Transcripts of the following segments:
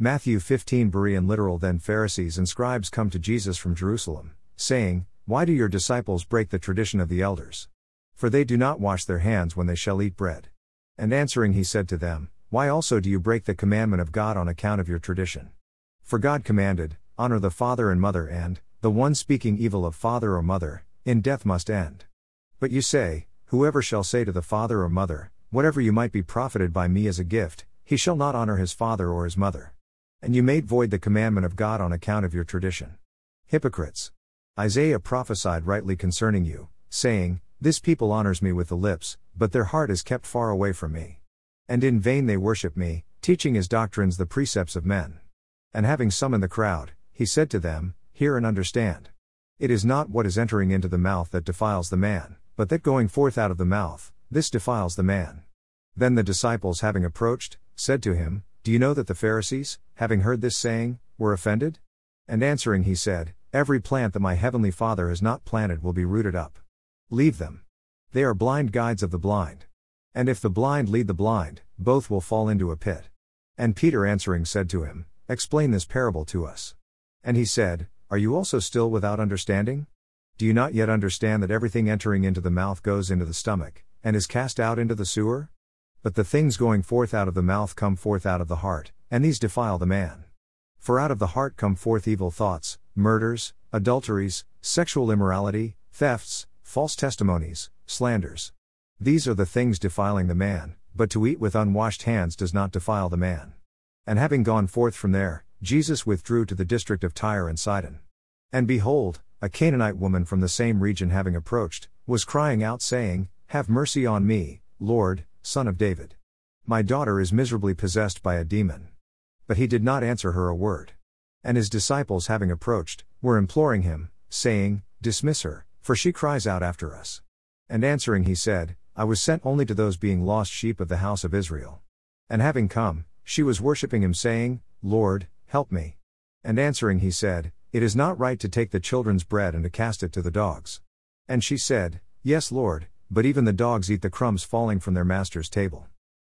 Matthew 15 Berean literal Then Pharisees and scribes come to Jesus from Jerusalem, saying, Why do your disciples break the tradition of the elders? For they do not wash their hands when they shall eat bread. And answering he said to them, Why also do you break the commandment of God on account of your tradition? For God commanded, Honor the father and mother, and, the one speaking evil of father or mother, in death must end. But you say, Whoever shall say to the father or mother, Whatever you might be profited by me as a gift, he shall not honor his father or his mother. And you made void the commandment of God on account of your tradition. Hypocrites! Isaiah prophesied rightly concerning you, saying, This people honors me with the lips, but their heart is kept far away from me. And in vain they worship me, teaching as doctrines the precepts of men. And having summoned the crowd, he said to them, Hear and understand. It is not what is entering into the mouth that defiles the man, but that going forth out of the mouth, this defiles the man. Then the disciples having approached, said to him, do you know that the Pharisees, having heard this saying, were offended? And answering he said, Every plant that my heavenly Father has not planted will be rooted up. Leave them. They are blind guides of the blind. And if the blind lead the blind, both will fall into a pit. And Peter answering said to him, Explain this parable to us. And he said, Are you also still without understanding? Do you not yet understand that everything entering into the mouth goes into the stomach, and is cast out into the sewer? But the things going forth out of the mouth come forth out of the heart, and these defile the man. For out of the heart come forth evil thoughts, murders, adulteries, sexual immorality, thefts, false testimonies, slanders. These are the things defiling the man, but to eat with unwashed hands does not defile the man. And having gone forth from there, Jesus withdrew to the district of Tyre and Sidon. And behold, a Canaanite woman from the same region having approached, was crying out, saying, Have mercy on me, Lord, son of David. My daughter is miserably possessed by a demon. But he did not answer her a word. And his disciples, having approached, were imploring him, saying, Dismiss her, for she cries out after us. And answering, he said, I was sent only to those being lost sheep of the house of Israel. And having come, she was worshipping him, saying, Lord, help me. And answering, he said, It is not right to take the children's bread and to cast it to the dogs. And she said, Yes, Lord, but even the dogs eat the crumbs falling from their master's table.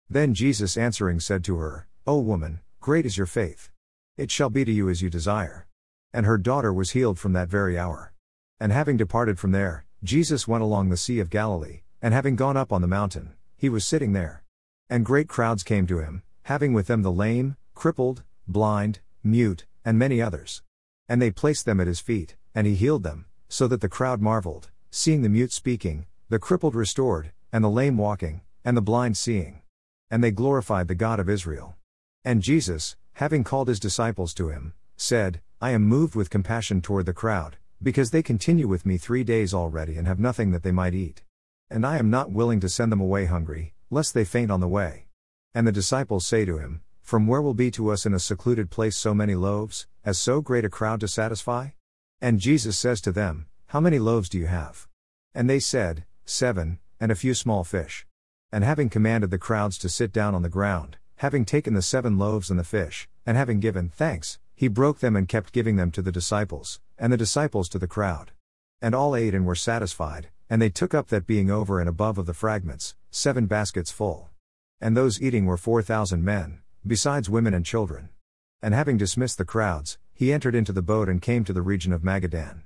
Then Jesus answering said to her, O woman, great is your faith. It shall be to you as you desire. And her daughter was healed from that very hour. And having departed from there, Jesus went along the Sea of Galilee, and having gone up on the mountain, he was sitting there. And great crowds came to him, having with them the lame, crippled, blind, mute, and many others. And they placed them at his feet, and he healed them, so that the crowd marveled, seeing the mute speaking, the crippled restored, and the lame walking, and the blind seeing. And they glorified the God of Israel. And Jesus, having called his disciples to him, said, I am moved with compassion toward the crowd, because they continue with me three days already and have nothing that they might eat. And I am not willing to send them away hungry, lest they faint on the way. And the disciples say to him, From where will be to us in a secluded place so many loaves, as so great a crowd to satisfy? And Jesus says to them, How many loaves do you have? And they said, seven, and a few small fish. And having commanded the crowds to sit down on the ground, having taken the seven loaves and the fish, and having given thanks, he broke them and kept giving them to the disciples, and the disciples to the crowd. And all ate and were satisfied, and they took up that being over and above of the fragments, seven baskets full. And those eating were four thousand men, besides women and children. And having dismissed the crowds, he entered into the boat and came to the region of Magadan.